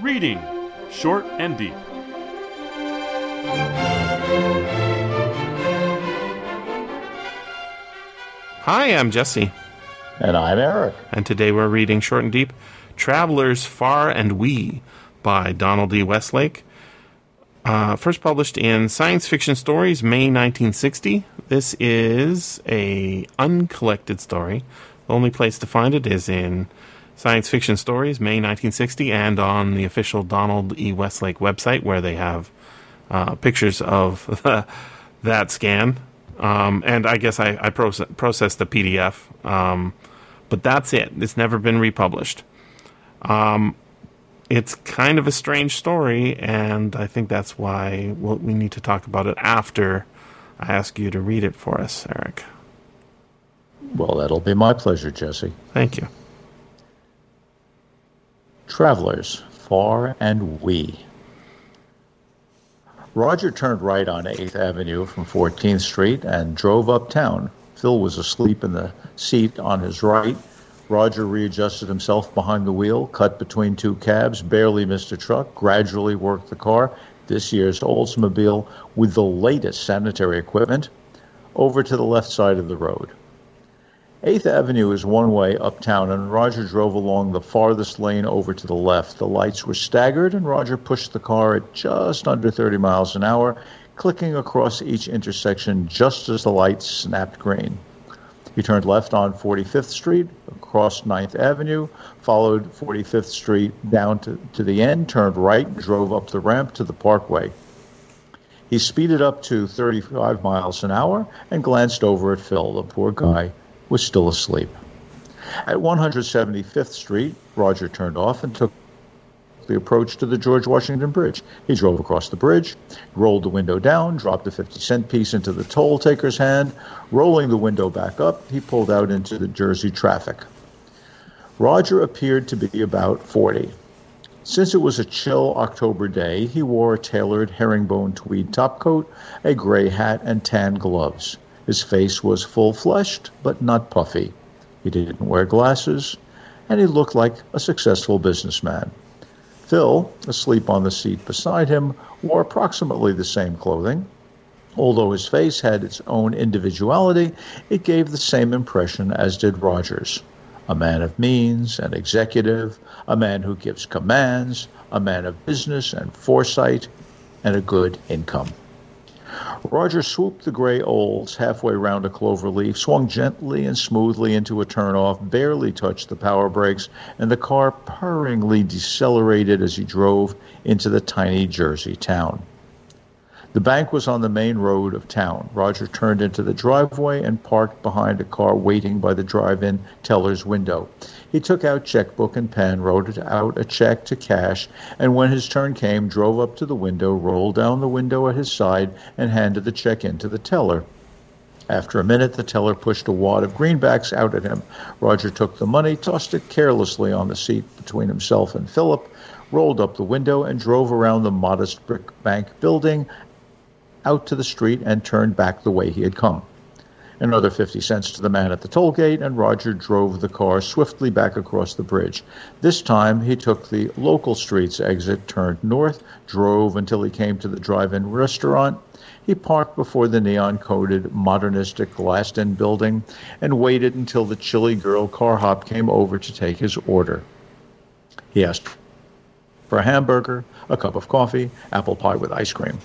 Reading Short and Deep. Hi, I'm Jesse, And I'm Eric. and today we're reading Short and Deep Travelers Far and Wee by Donald E. Westlake. Uh, first published in Science Fiction Stories, May 1960. This is a uncollected story. The only place to find it is in Science Fiction Stories, May 1960, and on the official Donald E. Westlake website, where they have uh, pictures of that scan. Um, and I guess I, I process, processed the PDF, um, but that's it. It's never been republished. Um, it's kind of a strange story, and I think that's why we'll, we need to talk about it after I ask you to read it for us, Eric. Well, that'll be my pleasure, Jesse. Thank you. Travelers, far and wee. Roger turned right on 8th Avenue from 14th Street and drove uptown. Phil was asleep in the seat on his right. Roger readjusted himself behind the wheel, cut between two cabs, barely missed a truck, gradually worked the car, this year's Oldsmobile, with the latest sanitary equipment, over to the left side of the road. 8th Avenue is one way uptown, and Roger drove along the farthest lane over to the left. The lights were staggered, and Roger pushed the car at just under 30 miles an hour, clicking across each intersection just as the lights snapped green. He turned left on 45th Street, across 9th Avenue, followed 45th Street down to, to the end, turned right, and drove up the ramp to the Parkway. He speeded up to 35 miles an hour and glanced over at Phil. The poor guy was still asleep. At 175th Street, Roger turned off and took the approach to the George Washington Bridge. He drove across the bridge, rolled the window down, dropped a 50 cent piece into the toll taker's hand. Rolling the window back up, he pulled out into the Jersey traffic. Roger appeared to be about 40. Since it was a chill October day, he wore a tailored herringbone tweed topcoat, a gray hat, and tan gloves. His face was full fleshed, but not puffy. He didn't wear glasses, and he looked like a successful businessman. Phil, asleep on the seat beside him, wore approximately the same clothing. Although his face had its own individuality, it gave the same impression as did Rogers. A man of means, an executive, a man who gives commands, a man of business and foresight, and a good income. Roger swooped the gray olds halfway round a clover leaf, swung gently and smoothly into a turnoff, barely touched the power brakes, and the car purringly decelerated as he drove into the tiny Jersey town. The bank was on the main road of town. Roger turned into the driveway and parked behind a car waiting by the drive-in teller's window. He took out checkbook and pen, wrote out a check to cash, and when his turn came, drove up to the window, rolled down the window at his side, and handed the check in to the teller. After a minute, the teller pushed a wad of greenbacks out at him. Roger took the money, tossed it carelessly on the seat between himself and Philip, rolled up the window, and drove around the modest brick bank building out to the street and turned back the way he had come. Another 50 cents to the man at the toll gate, and Roger drove the car swiftly back across the bridge. This time he took the local streets exit, turned north, drove until he came to the drive in restaurant. He parked before the neon coated, modernistic glassed in building and waited until the chilly girl car hop came over to take his order. He asked for a hamburger, a cup of coffee, apple pie with ice cream.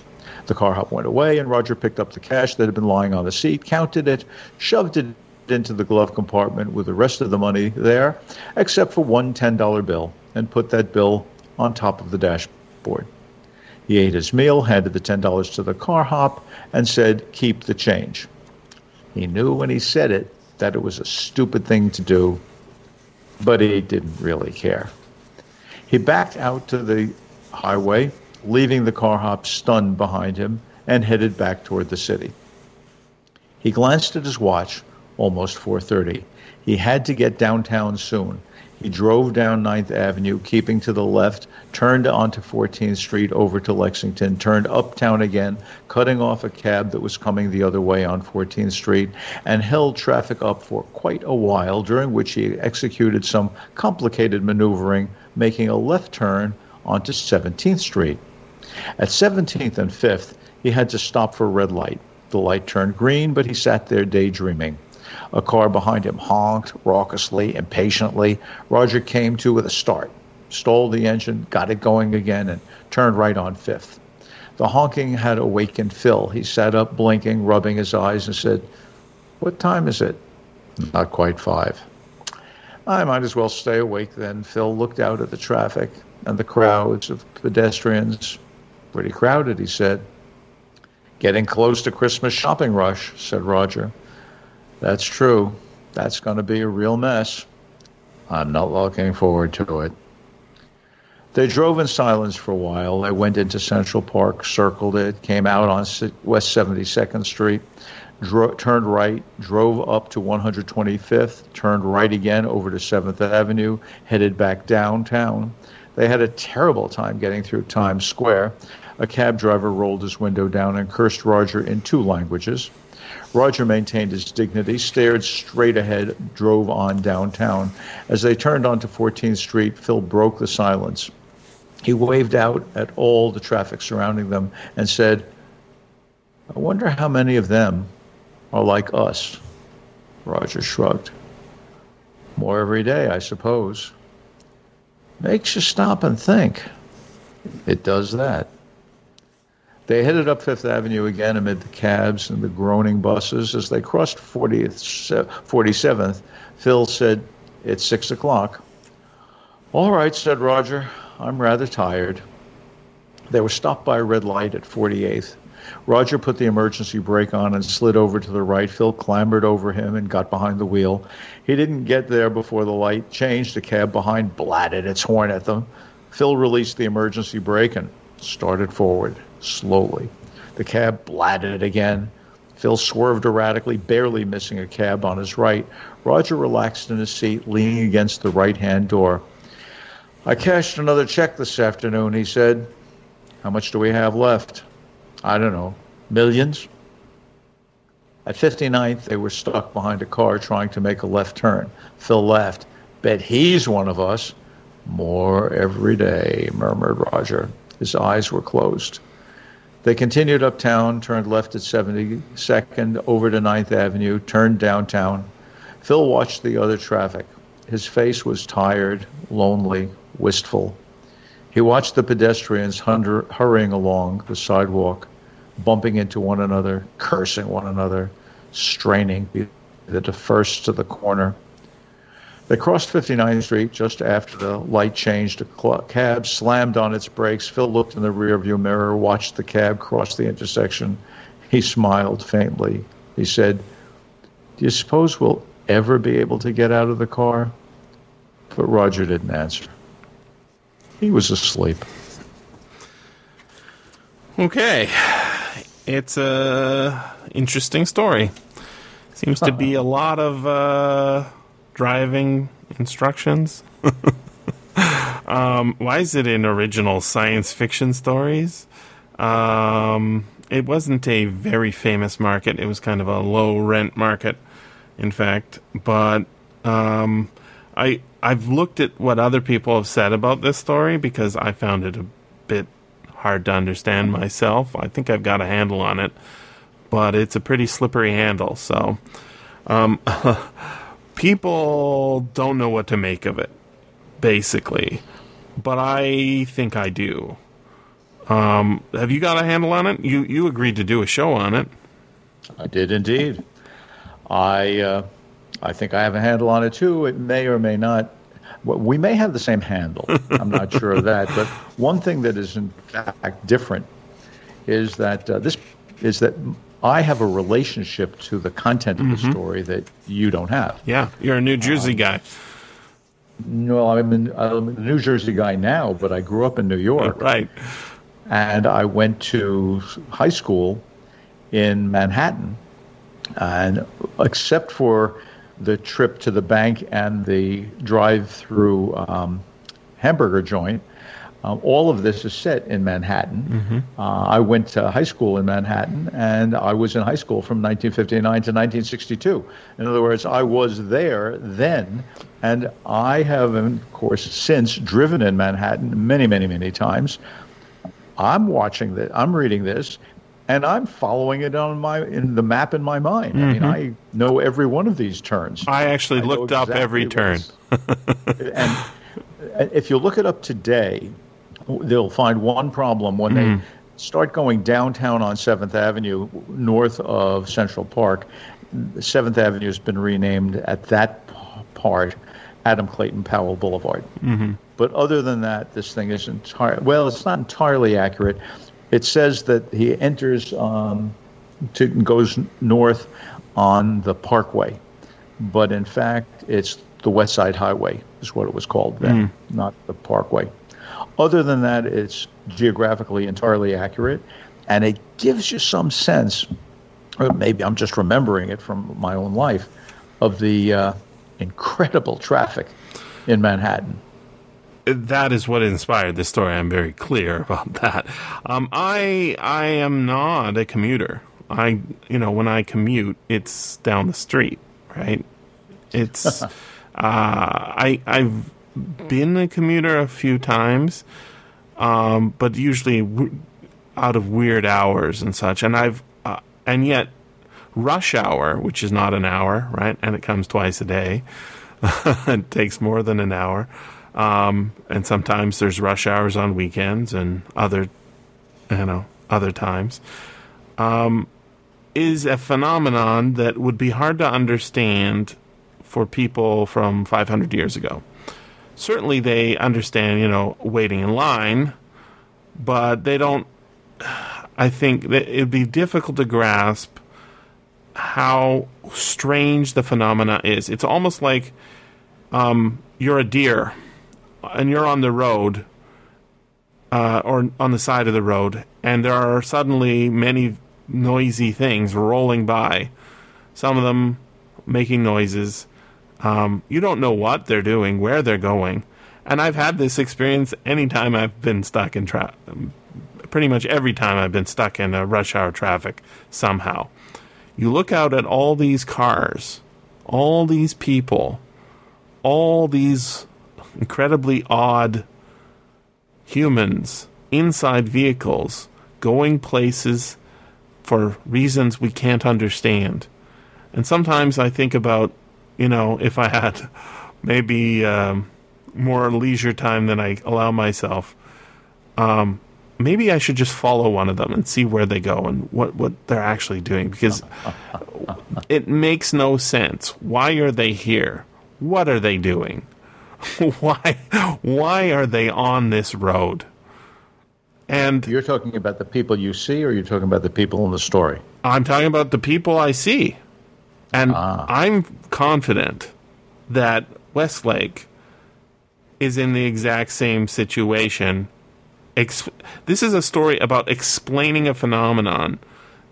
The car hop went away, and Roger picked up the cash that had been lying on the seat, counted it, shoved it into the glove compartment with the rest of the money there, except for one $10 bill, and put that bill on top of the dashboard. He ate his meal, handed the $10 to the car hop, and said, Keep the change. He knew when he said it that it was a stupid thing to do, but he didn't really care. He backed out to the highway, leaving the car hop stunned behind him, and headed back toward the city. He glanced at his watch, almost 4:30. He had to get downtown soon. He drove down 9th Avenue, keeping to the left, turned onto 14th Street over to Lexington, turned uptown again, cutting off a cab that was coming the other way on 14th Street, and held traffic up for quite a while, during which he executed some complicated maneuvering, making a left turn onto 17th Street. At 17th and 5th, he had to stop for a red light. The light turned green, but he sat there daydreaming. A car behind him honked raucously, impatiently. Roger came to with a start, stalled the engine, got it going again, and turned right on Fifth. The honking had awakened Phil. He sat up, blinking, rubbing his eyes, and said, What time is it? Not quite five. I might as well stay awake then. Phil looked out at the traffic and the crowds of pedestrians. Pretty crowded, he said. Getting close to Christmas shopping rush, said Roger. That's true. That's going to be a real mess. I'm not looking forward to it. They drove in silence for a while. They went into Central Park, circled it, came out on West 72nd Street, dro- turned right, drove up to 125th, turned right again over to 7th Avenue, headed back downtown. They had a terrible time getting through Times Square. A cab driver rolled his window down and cursed Roger in two languages. Roger maintained his dignity, stared straight ahead, drove on downtown. As they turned onto 14th Street, Phil broke the silence. He waved out at all the traffic surrounding them and said, I wonder how many of them are like us. Roger shrugged. More every day, I suppose. Makes you stop and think. It does that. They headed up Fifth Avenue again amid the cabs and the groaning buses. As they crossed 40th, 47th, Phil said, It's six o'clock. All right, said Roger. I'm rather tired. They were stopped by a red light at 48th. Roger put the emergency brake on and slid over to the right. Phil clambered over him and got behind the wheel. He didn't get there before the light changed. The cab behind blatted its horn at them. Phil released the emergency brake and started forward slowly. The cab blatted again. Phil swerved erratically, barely missing a cab on his right. Roger relaxed in his seat, leaning against the right hand door. I cashed another check this afternoon, he said. How much do we have left? I don't know. Millions? At 59th, they were stuck behind a car trying to make a left turn. Phil laughed. Bet he's one of us. More every day, murmured Roger. His eyes were closed. They continued uptown, turned left at 72nd, over to 9th Avenue, turned downtown. Phil watched the other traffic. His face was tired, lonely, wistful. He watched the pedestrians hurrying along the sidewalk, bumping into one another, cursing one another, straining the first to the corner. They crossed 59th Street just after the light changed. A cab slammed on its brakes. Phil looked in the rearview mirror, watched the cab cross the intersection. He smiled faintly. He said, Do you suppose we'll ever be able to get out of the car? But Roger didn't answer. He was asleep. Okay. It's a interesting story. Seems to be a lot of uh, driving instructions. um, why is it in original science fiction stories? Um, it wasn't a very famous market. It was kind of a low rent market, in fact. But um, I I've looked at what other people have said about this story because I found it a bit hard to understand myself. I think I've got a handle on it, but it's a pretty slippery handle. So, um, people don't know what to make of it, basically. But I think I do. Um, have you got a handle on it? You you agreed to do a show on it. I did indeed. I uh, I think I have a handle on it too. It may or may not. We may have the same handle. I'm not sure of that. But one thing that is in fact different is that uh, this is that I have a relationship to the content of Mm-hmm. the story that you don't have. Yeah, you're a New Jersey Um, guy, No, I'm, in, I'm a New Jersey guy now, but I grew up in New York, right? and I went to high school in Manhattan, and except for the trip to the bank and the drive-through um, hamburger joint, Um, all of this is set in Manhattan. Uh, I went to high school in Manhattan, and I was in high school from 1959 to 1962. In other words, I was there then, and I have, of course, since driven in Manhattan many, many, many times. I'm watching this, I'm reading this, and I'm following it on my in the map in my mind. I mean, I know every one of these turns. I actually know looked up every turn. and if you look it up today, they'll find one problem when they mm-hmm. start going downtown on Seventh Avenue, north of Central Park. Seventh Avenue has been renamed at that part Adam Clayton Powell Boulevard. Mm-hmm. But other than that, this thing is entirely well. It's not entirely accurate. It says that he enters um, to goes north on the Parkway, but in fact, it's the West Side Highway is what it was called then, mm. not the Parkway. Other than that, it's geographically entirely accurate, and it gives you some sense, or maybe I'm just remembering it from my own life, of the uh, incredible traffic in Manhattan. that is what inspired this story. I'm very clear about that. Um, I I am not a commuter. I you know when I commute, it's down the street, right? It's uh, I I've been a commuter a few times, um, but usually w- out of weird hours and such. And I've uh, and yet rush hour, which is not an hour, right? And it comes twice a day. it takes more than an hour. Um, and sometimes there's rush hours on weekends and other, you know, other times. Um, is a phenomenon that would be hard to understand for people from 500 years ago. Certainly, they understand, you know, waiting in line, but they don't. I think that it'd be difficult to grasp how strange the phenomena is. It's almost like um, you're a deer and you're on the road uh, or on the side of the road, and there are suddenly many noisy things rolling by. Some of them making noises. Um, you don't know what they're doing, where they're going. And I've had this experience anytime I've been stuck in traffic. Pretty much every time I've been stuck in a rush hour traffic somehow. You look out at all these cars, all these people, all these incredibly odd humans inside vehicles going places for reasons we can't understand. And sometimes I think about, you know, if I had maybe um, more leisure time than I allow myself, um, maybe I should just follow one of them and see where they go and what, what they're actually doing because it makes no sense. Why are they here? What are they doing? why why are they on this road? And You're talking about the people you see, or you're talking about the people in the story? I'm talking about the people I see. And I'm confident that Westlake is in the exact same situation. Ex- this is a story about explaining a phenomenon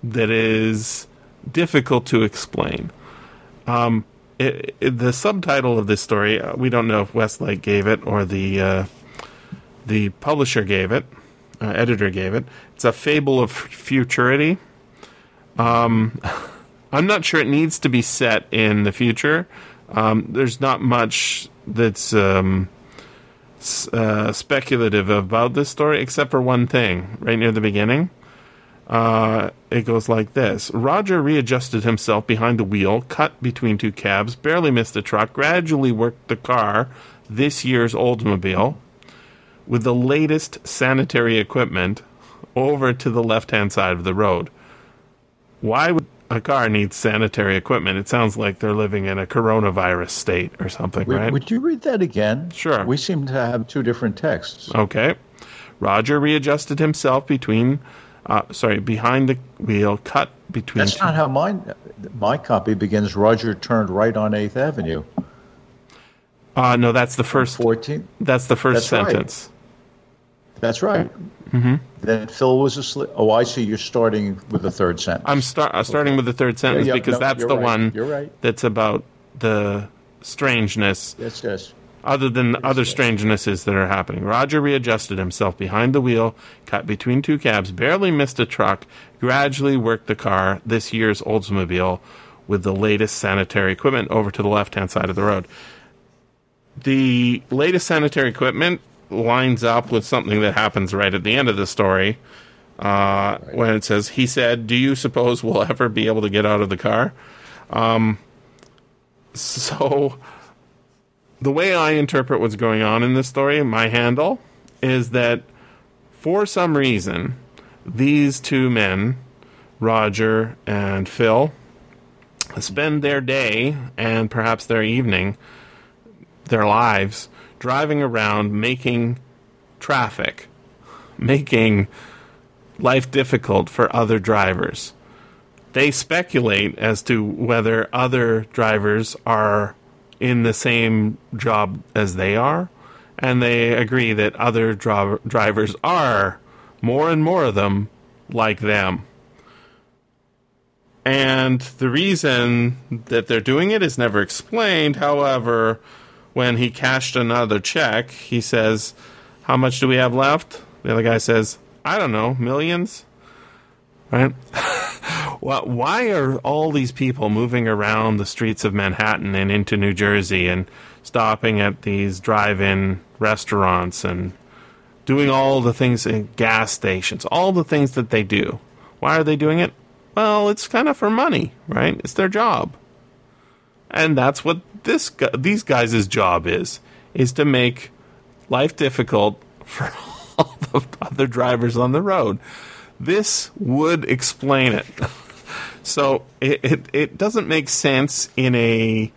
that is difficult to explain. Um, it, it- the subtitle of this story, uh, we don't know if Westlake gave it or the uh, the publisher gave it, uh, editor gave it. It's a fable of futurity. Um, I'm not sure it needs to be set in the future. Um, there's not much that's um, uh, speculative about this story, except for one thing right near the beginning. Uh, it goes like this Roger readjusted himself behind the wheel, cut between two cabs, barely missed the truck, gradually worked the car, this year's Oldsmobile, with the latest sanitary equipment, over to the left hand side of the road. Why would a car needs sanitary equipment? It sounds like they're living in a coronavirus state or something, Would, right? would you read that again? Sure. We seem to have two different texts. Okay. Roger readjusted himself between, uh, sorry, behind the wheel, cut between. That's two- not how mine. My copy begins. Roger turned right on Eighth Avenue. uh, no, that's the first. 14th. That's the first That's right. That's right. Mm-hmm. Then Phil was asleep. Oh, I see. You're starting with the third sentence. I'm start uh, starting with the third sentence yeah, because no, that's the right. one You're right. that's about the strangeness. Yes, yes. other than other strangenesses that are happening. Roger readjusted himself behind the wheel, cut between two cabs, barely missed a truck, gradually worked the car, this year's Oldsmobile, with the latest sanitary equipment over to the left hand side of the road. The latest sanitary equipment lines up with something that happens right at the end of the story uh, when it says, He said, Do you suppose we'll ever be able to get out of the car? Um, so the way I interpret what's going on in this story, my handle, is that for some reason, these two men, Roger and Phil, spend their day and perhaps their evening, their lives, driving around making traffic, making life difficult for other drivers. They speculate as to whether other drivers are in the same job as they are, and they agree that other dri- drivers are, more and more of them, like them. And the reason that they're doing it is never explained. However, when he cashed another check, he says, How much do we have left? The other guy says, I don't know, millions? Right? why are all these people moving around the streets of Manhattan and into New Jersey and stopping at these drive-in restaurants and doing all the things in gas stations, all the things that they do? Why are they doing it? Well, it's kind of for money, right? It's their job. And that's what this these guys' job is is to make life difficult for all the other drivers on the road. This would explain it. So it, it, it doesn't make sense in a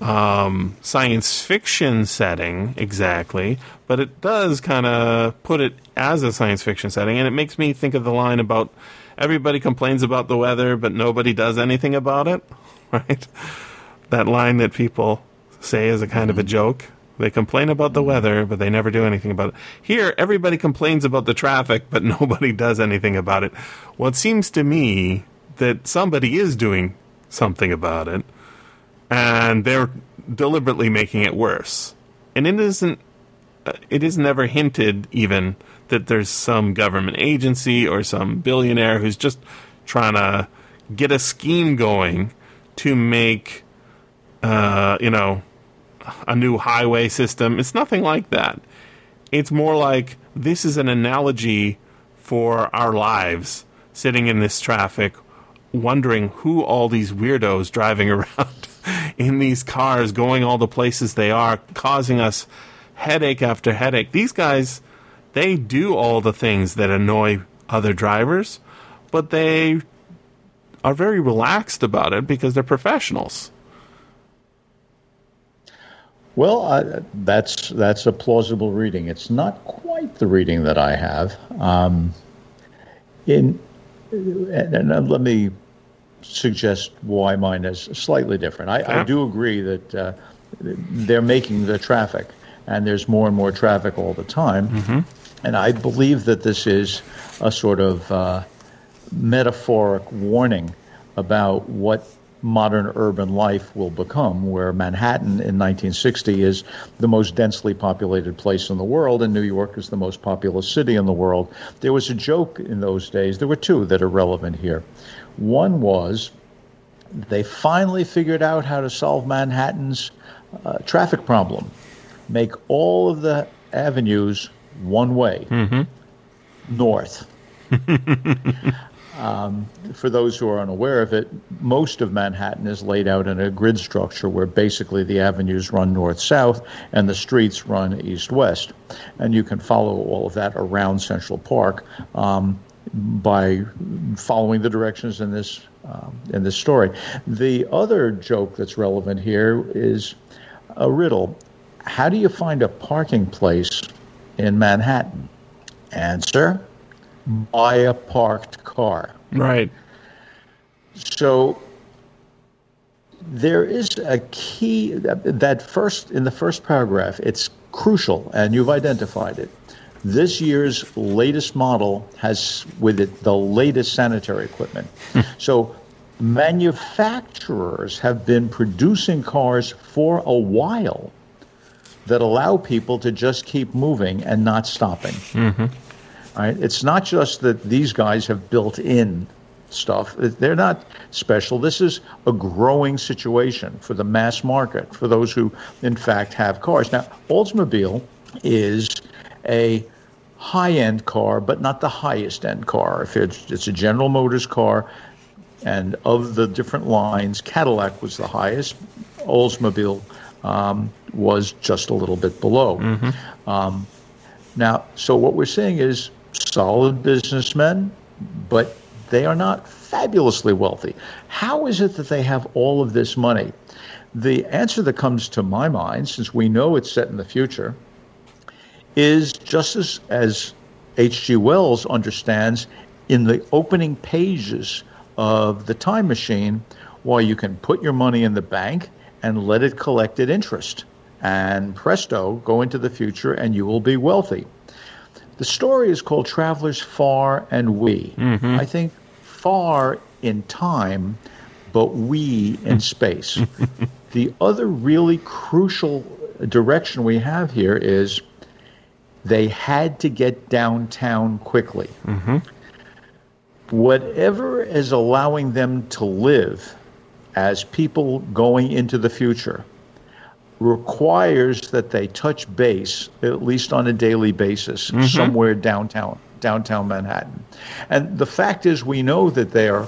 um, science fiction setting exactly, but it does kind of put it as a science fiction setting, and it makes me think of the line about everybody complains about the weather, but nobody does anything about it, right? That line that people say is a kind of a joke. They complain about the weather, but they never do anything about it. Here, everybody complains about the traffic, but nobody does anything about it. Well, it seems to me that somebody is doing something about it, and they're deliberately making it worse. And it isn't. Uh, it is never hinted even that there's some government agency or some billionaire who's just trying to get a scheme going to make, uh, you know, a new highway system. It's nothing like that. It's more like this is an analogy for our lives sitting in this traffic wondering who all these weirdos driving around in these cars, going all the places they are, causing us headache after headache. These guys, they do all the things that annoy other drivers, but they are very relaxed about it because they're professionals. Well, uh, that's that's a plausible reading. It's not quite the reading that I have. Um, in and, and let me suggest why mine is slightly different. I. I do agree that uh, they're making the traffic, and there's more and more traffic all the time. Mm-hmm. And I believe that this is a sort of uh, metaphoric warning about what modern urban life will become, where Manhattan in 1960 is the most densely populated place in the world, and New York is the most populous city in the world. There was a joke in those days, there were two that are relevant here. One was they finally figured out how to solve Manhattan's uh, traffic problem make all of the avenues one way, mm-hmm. north. Um, for those who are unaware of it, most of Manhattan is laid out in a grid structure where basically the avenues run north south and the streets run east west. And you can follow all of that around Central Park um, by following the directions in this, um, in this story. The other joke that's relevant here is a riddle. How do you find a parking place in Manhattan? Answer buy a parked car. Right. So there is a key that first in the first paragraph it's crucial and you've identified it this year's latest model has with it the latest sanitary equipment hmm. so manufacturers have been producing cars for a while that allow people to just keep moving and not stopping. Mm-hmm. Right? It's not just that these guys have built in stuff. They're not special. This is a growing situation for the mass market, for those who, in fact, have cars. Now, Oldsmobile is a high end car, but not the highest end car. If it's, it's a General Motors car, and of the different lines, Cadillac was the highest, Oldsmobile um, was just a little bit below. Mm-hmm. Um, now, so what we're seeing is solid businessmen, but they are not fabulously wealthy. How is it that they have all of this money? The answer that comes to my mind, since we know it's set in the future, is just as, as H.G. Wells understands in the opening pages of The Time Machine, while you can put your money in the bank and let it collect at interest. And presto, go into the future and you will be wealthy. The story is called Travelers Far and Wee. Mm-hmm. I think far in time, but wee in space. the other really crucial direction we have here is they had to get downtown quickly. Mm-hmm. Whatever is allowing them to live as people going into the future requires that they touch base, at least on a daily basis, mm-hmm. somewhere downtown, downtown Manhattan. And the fact is, we know that they are.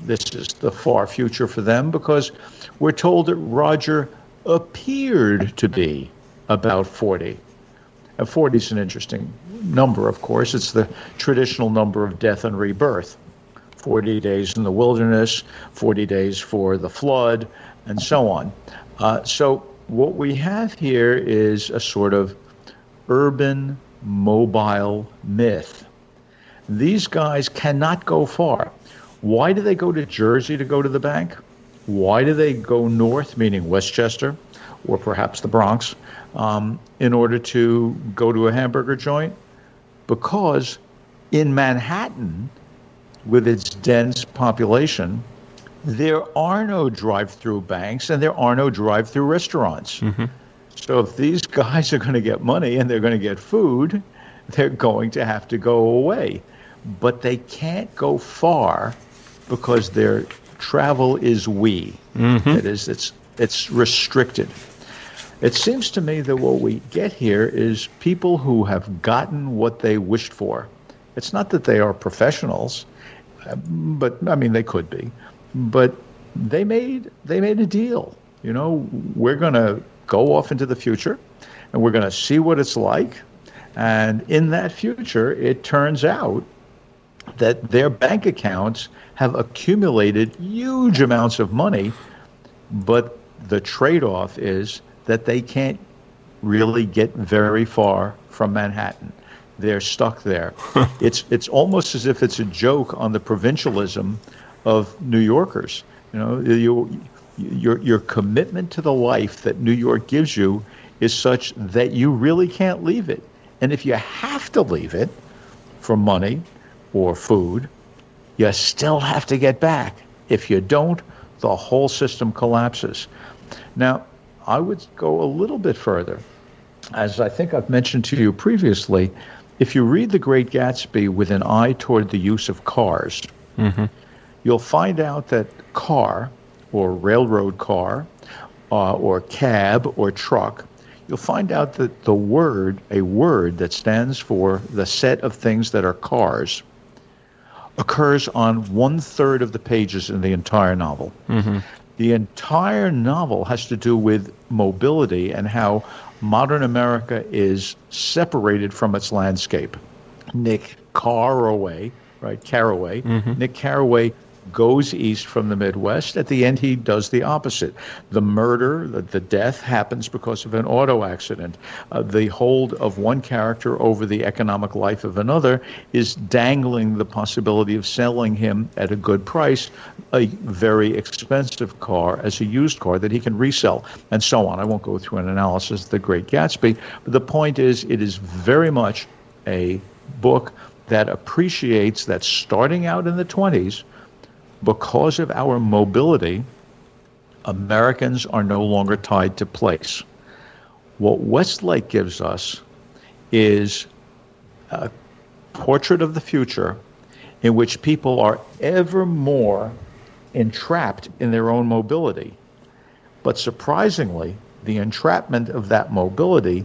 This is the far future for them because we're told that Roger appeared to be about 40. And 40 is an interesting number, of course. It's the traditional number of death and rebirth. 40 days in the wilderness, 40 days for the flood, and so on. Uh, so what we have here is a sort of urban mobile myth. These guys cannot go far. Why do they go to Jersey to go to the bank? Why do they go north, meaning Westchester or perhaps the Bronx, um, in order to go to a hamburger joint? Because in Manhattan, with its dense population, there are no drive through banks and there are no drive through restaurants. Mm-hmm. So if these guys are going to get money and they're going to get food, they're going to have to go away. But they can't go far because their travel is wee. Mm-hmm. It is it's it's restricted. It seems to me that what we get here is people who have gotten what they wished for. It's not that they are professionals, but I mean they could be but they made they made a deal. You know, we're going to go off into the future, and we're going to see what it's like. And in that future, it turns out that their bank accounts have accumulated huge amounts of money, but the trade-off is that they can't really get very far from Manhattan. They're stuck there. it's it's almost as if it's a joke on the provincialism of New Yorkers. You know, you, your your commitment to the life that New York gives you is such that you really can't leave it. And if you have to leave it for money or food, you still have to get back. If you don't, the whole system collapses. Now, I would go a little bit further. As I think I've mentioned to you previously, if you read The Great Gatsby with an eye toward the use of cars, mm-hmm you'll find out that car or railroad car uh, or cab or truck, you'll find out that the word, a word that stands for the set of things that are cars, occurs on one third of the pages in the entire novel. Mm-hmm. The entire novel has to do with mobility and how modern America is separated from its landscape. Nick Carraway, right? Carraway. Mm-hmm. Nick Carraway goes east from the Midwest. At the end, he does the opposite. The murder, the, the death happens because of an auto accident. Uh, the hold of one character over the economic life of another is dangling the possibility of selling him at a good price a very expensive car as a used car that he can resell, and so on. I won't go through an analysis of The Great Gatsby, but the point is, it is very much a book that appreciates that starting out in the 20s, because of our mobility, Americans are no longer tied to place. What Westlake gives us is a portrait of the future in which people are ever more entrapped in their own mobility. But surprisingly, the entrapment of that mobility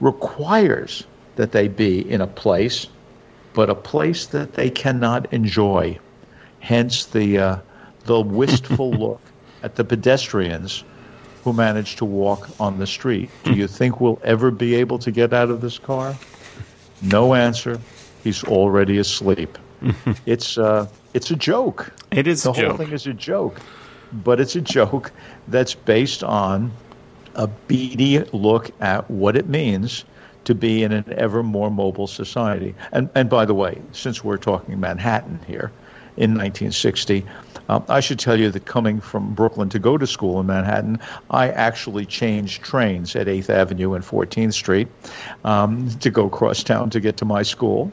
requires that they be in a place, but a place that they cannot enjoy. Hence the uh, the wistful look at the pedestrians who manage to walk on the street. Do you think we'll ever be able to get out of this car? No answer. He's already asleep. it's uh, it's a joke. It is the whole joke. thing is a joke, but it's a joke that's based on a beady look at what it means to be in an ever more mobile society. And and by the way, since we're talking Manhattan here, in 1960. Um, I should tell you that coming from Brooklyn to go to school in Manhattan, I actually changed trains at 8th Avenue and 14th Street um, to go cross town to get to my school.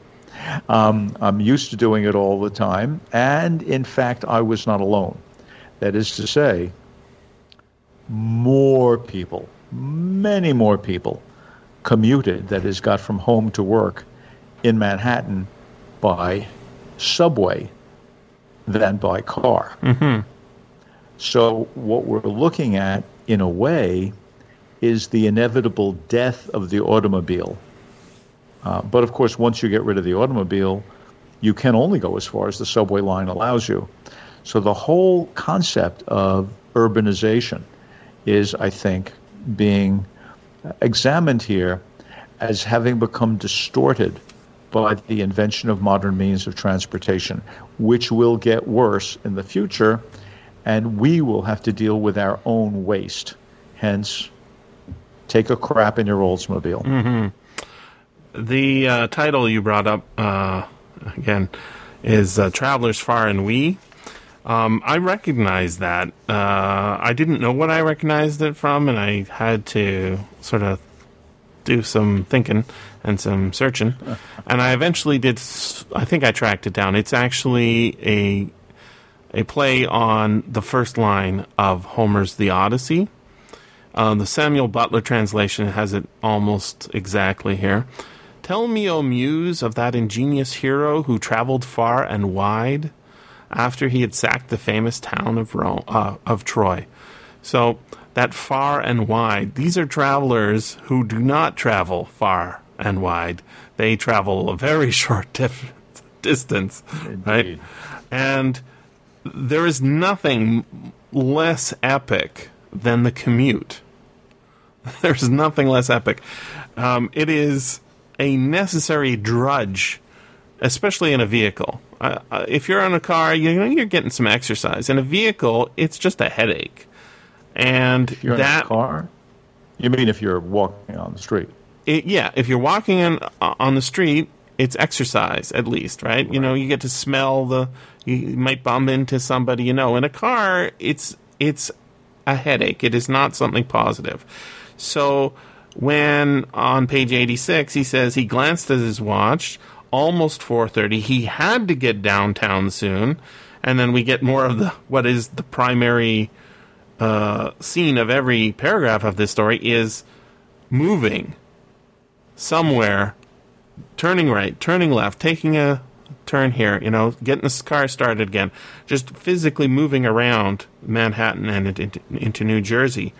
Um, I'm used to doing it all the time, and in fact, I was not alone. That is to say, more people, many more people, commuted, that is, got from home to work in Manhattan by subway than by car. So, what we're looking at, in a way, is the inevitable death of the automobile. Uh, but of course, once you get rid of the automobile, you can only go as far as the subway line allows you. So, the whole concept of urbanization is, I think, being examined here as having become distorted by the invention of modern means of transportation, which will get worse in the future, and we will have to deal with our own waste. Hence, take a crap in your Oldsmobile. The uh, title you brought up uh, again is uh, "Travelers Far and Wee." Um, I recognize that. Uh, I didn't know what I recognized it from, and I had to sort of do some thinking and some searching, and I eventually did. I think I tracked it down. It's actually a a play on the first line of Homer's The Odyssey. Uh, the Samuel Butler translation has it almost exactly here. Tell me, O muse, of that ingenious hero who traveled far and wide after he had sacked the famous town of Rome, uh, of Troy. So that far and wide, these are travelers who do not travel far and wide. They travel a very short dif- distance, right? And there is nothing less epic than the commute. There's nothing less epic. Um, it is a necessary drudge, especially in a vehicle. Uh, uh, if you're in a car, you know you're getting some exercise. In a vehicle, it's just a headache, and You're that in a car? You mean if you're walking on the street? It, yeah, if you're walking in, uh, on the street, it's exercise at least, right? You know, you get to smell the. You might bump into somebody you know. In a car, it's it's a headache. It is not something positive. So when on page 86 he says he glanced at his watch, almost 4:30. He had to get downtown soon, and then we get more of the what is the primary uh, scene of every paragraph of this story is moving somewhere, turning right, turning left, taking a turn here, you know, getting this car started again, just physically moving around Manhattan and into, into New Jersey.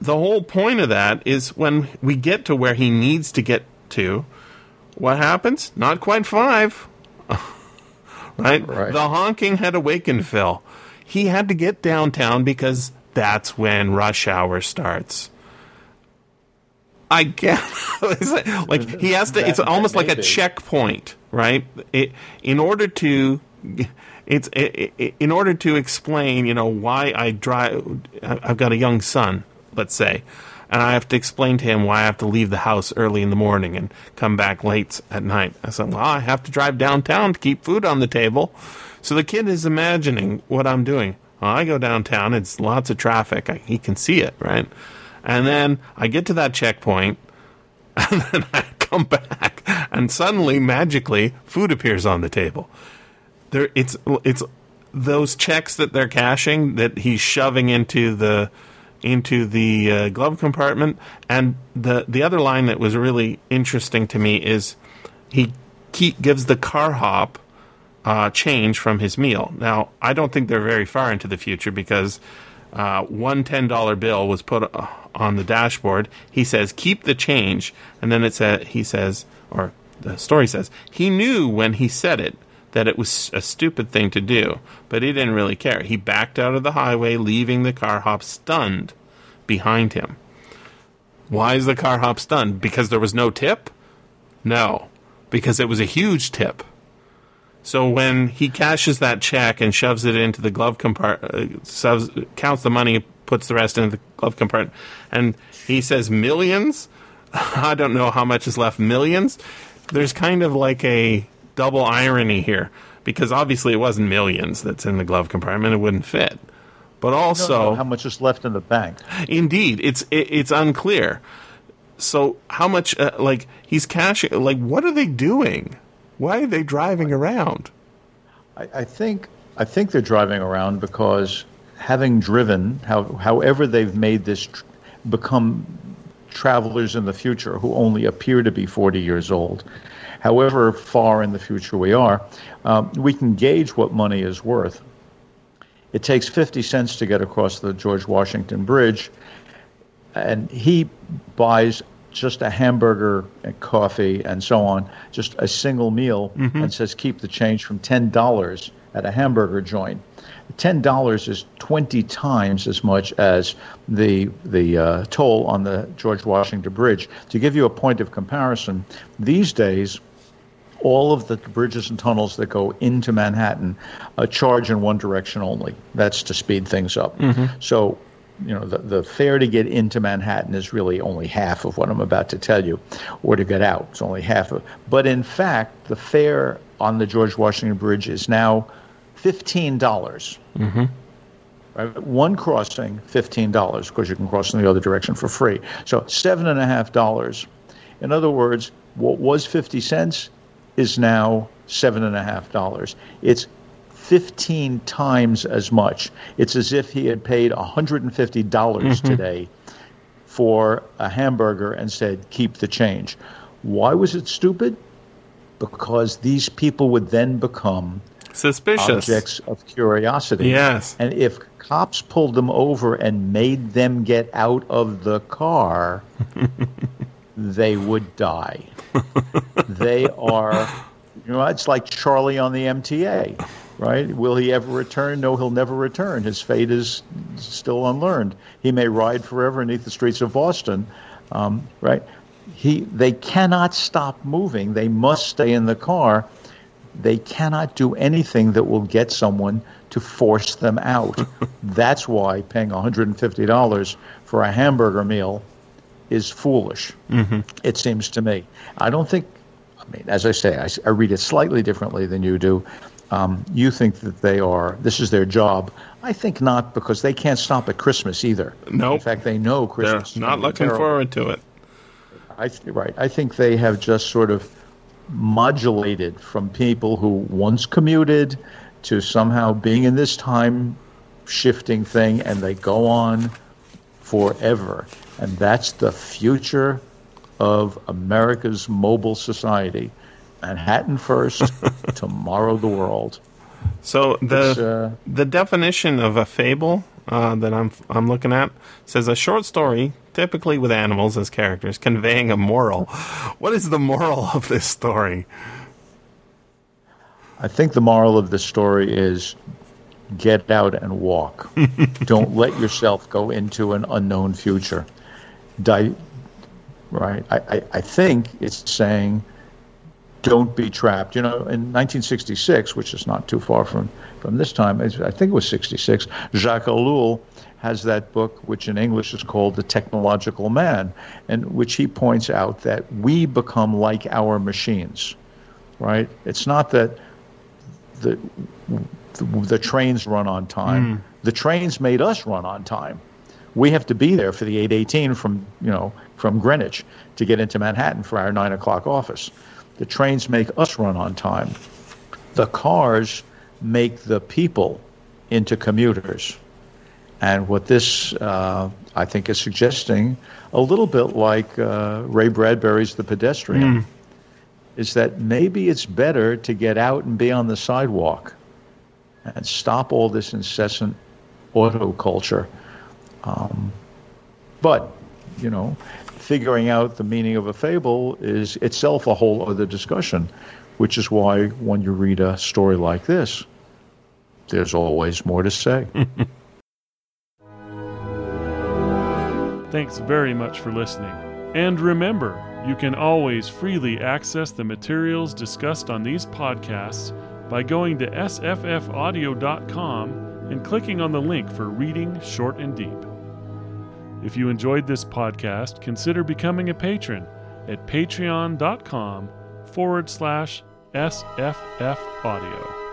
The whole point of that is when we get to where he needs to get to, what happens? Not quite five. right? Right. The honking had awakened Phil. He had to get downtown because that's when rush hour starts. I guess like- he has to. It's almost like a be. checkpoint, right? It, in order to, it's i i in order to explain, you know, why I drive. I've got a young son, let's say, and I have to explain to him why I have to leave the house early in the morning and come back late at night. I said, well, I have to drive downtown to keep food on the table. So the kid is imagining what I'm doing. Well, I go downtown. It's lots of traffic. I, he can see it, right? And then I get to that checkpoint, and then I come back, and suddenly, magically, food appears on the table. There, it's it's those checks that they're cashing that he's shoving into the into the uh, glove compartment. And the the other line that was really interesting to me is he gives the car hop uh, change from his meal. Now, I don't think they're very far into the future because uh, one $10 bill was put uh, on the dashboard. He says, keep the change. And then it says, he says, or the story says, he knew when he said it that it was a stupid thing to do, but he didn't really care. He backed out of the highway, leaving the car hop stunned behind him. Why is the car hop stunned? Because there was no tip? No, because it was a huge tip. So when he cashes that check and shoves it into the glove compartment, uh, counts the money, puts the rest into the glove compartment, and he says millions. I don't know how much is left. Millions. There's kind of like a double irony here because obviously it wasn't millions that's in the glove compartment; it wouldn't fit. But also, how much is left in the bank? Indeed, it's it, it's unclear. So how much? Uh, like he's cashing. Like what are they doing? Why are they driving around? I, I think I think they're driving around because having driven, how, however they've made this tr- become travelers in the future who only appear to be 40 years old, however far in the future we are, um, we can gauge what money is worth. It takes 50 cents to get across the George Washington Bridge, and he buys just a hamburger and coffee and so on, just a single meal, mm-hmm. and says keep the change from ten dollars at a hamburger joint. Ten dollars is twenty times as much as the the uh, toll on the George Washington Bridge. To give you a point of comparison, these days all of the bridges and tunnels that go into Manhattan uh, charge in one direction only. That's to speed things up. Mm-hmm. So you know, the, the fare to get into Manhattan is really only half of what I'm about to tell you, or to get out. It's only half of. But in fact, the fare on the George Washington Bridge is now fifteen dollars. Mm-hmm. Right? One crossing, fifteen dollars, Of course, you can cross in the other direction for free. So seven and a half dollars. In other words, what was fifty cents is now seven and a half dollars. It's 15 times as much. It's as if he had paid $150 mm-hmm. today for a hamburger and said, keep the change. Why was it stupid? Because these people would then become suspicious objects of curiosity. Yes. And if cops pulled them over and made them get out of the car, they would die. they are, you know, it's like Charlie on the MTA right? Will he ever return? No, he'll never return. His fate is still unlearned. He may ride forever beneath the streets of Boston, um, right? He, they cannot stop moving. They must stay in the car. They cannot do anything that will get someone to force them out. That's why paying $150 for a hamburger meal is foolish. Mm-hmm. It seems to me. I don't think. I mean, as I say, I, I read it slightly differently than you do. Um, you think that they are, this is their job. I think not because they can't stop at Christmas either. No. Nope. In fact, they know Christmas. They're not looking terrible. forward to it. I th- right. I think they have just sort of modulated from people who once commuted to somehow being in this time shifting thing, and they go on forever. And that's the future of America's mobile society. Manhattan first, tomorrow the world. So the uh, the definition of a fable uh, that I'm I'm looking at says a short story, typically with animals as characters, conveying a moral. What is the moral of this story? I think the moral of the story is get out and walk. Don't let yourself go into an unknown future. Die, right? I, I, I think it's saying don't be trapped. You know, in 1966, which is not too far from, from this time, I think it was 66, Jacques Ellul has that book, which in English is called The Technological Man, in which he points out that we become like our machines, right? It's not that the, the, the trains run on time. Mm. The trains made us run on time. We have to be there for the 818 from, you know, from Greenwich to get into Manhattan for our 9 o'clock office. The trains make us run on time. The cars make the people into commuters. And what this, uh, I think, is suggesting a little bit like uh, Ray Bradbury's The Pedestrian, is that maybe it's better to get out and be on the sidewalk and stop all this incessant auto culture. Um, but, you know, figuring out the meaning of a fable is itself a whole other discussion, which is why when you read a story like this, there's always more to say. Thanks very much for listening. And remember, you can always freely access the materials discussed on these podcasts by going to sffaudio.com and clicking on the link for Reading Short and Deep. If you enjoyed this podcast, consider becoming a patron at patreon.com forward slash SFF Audio.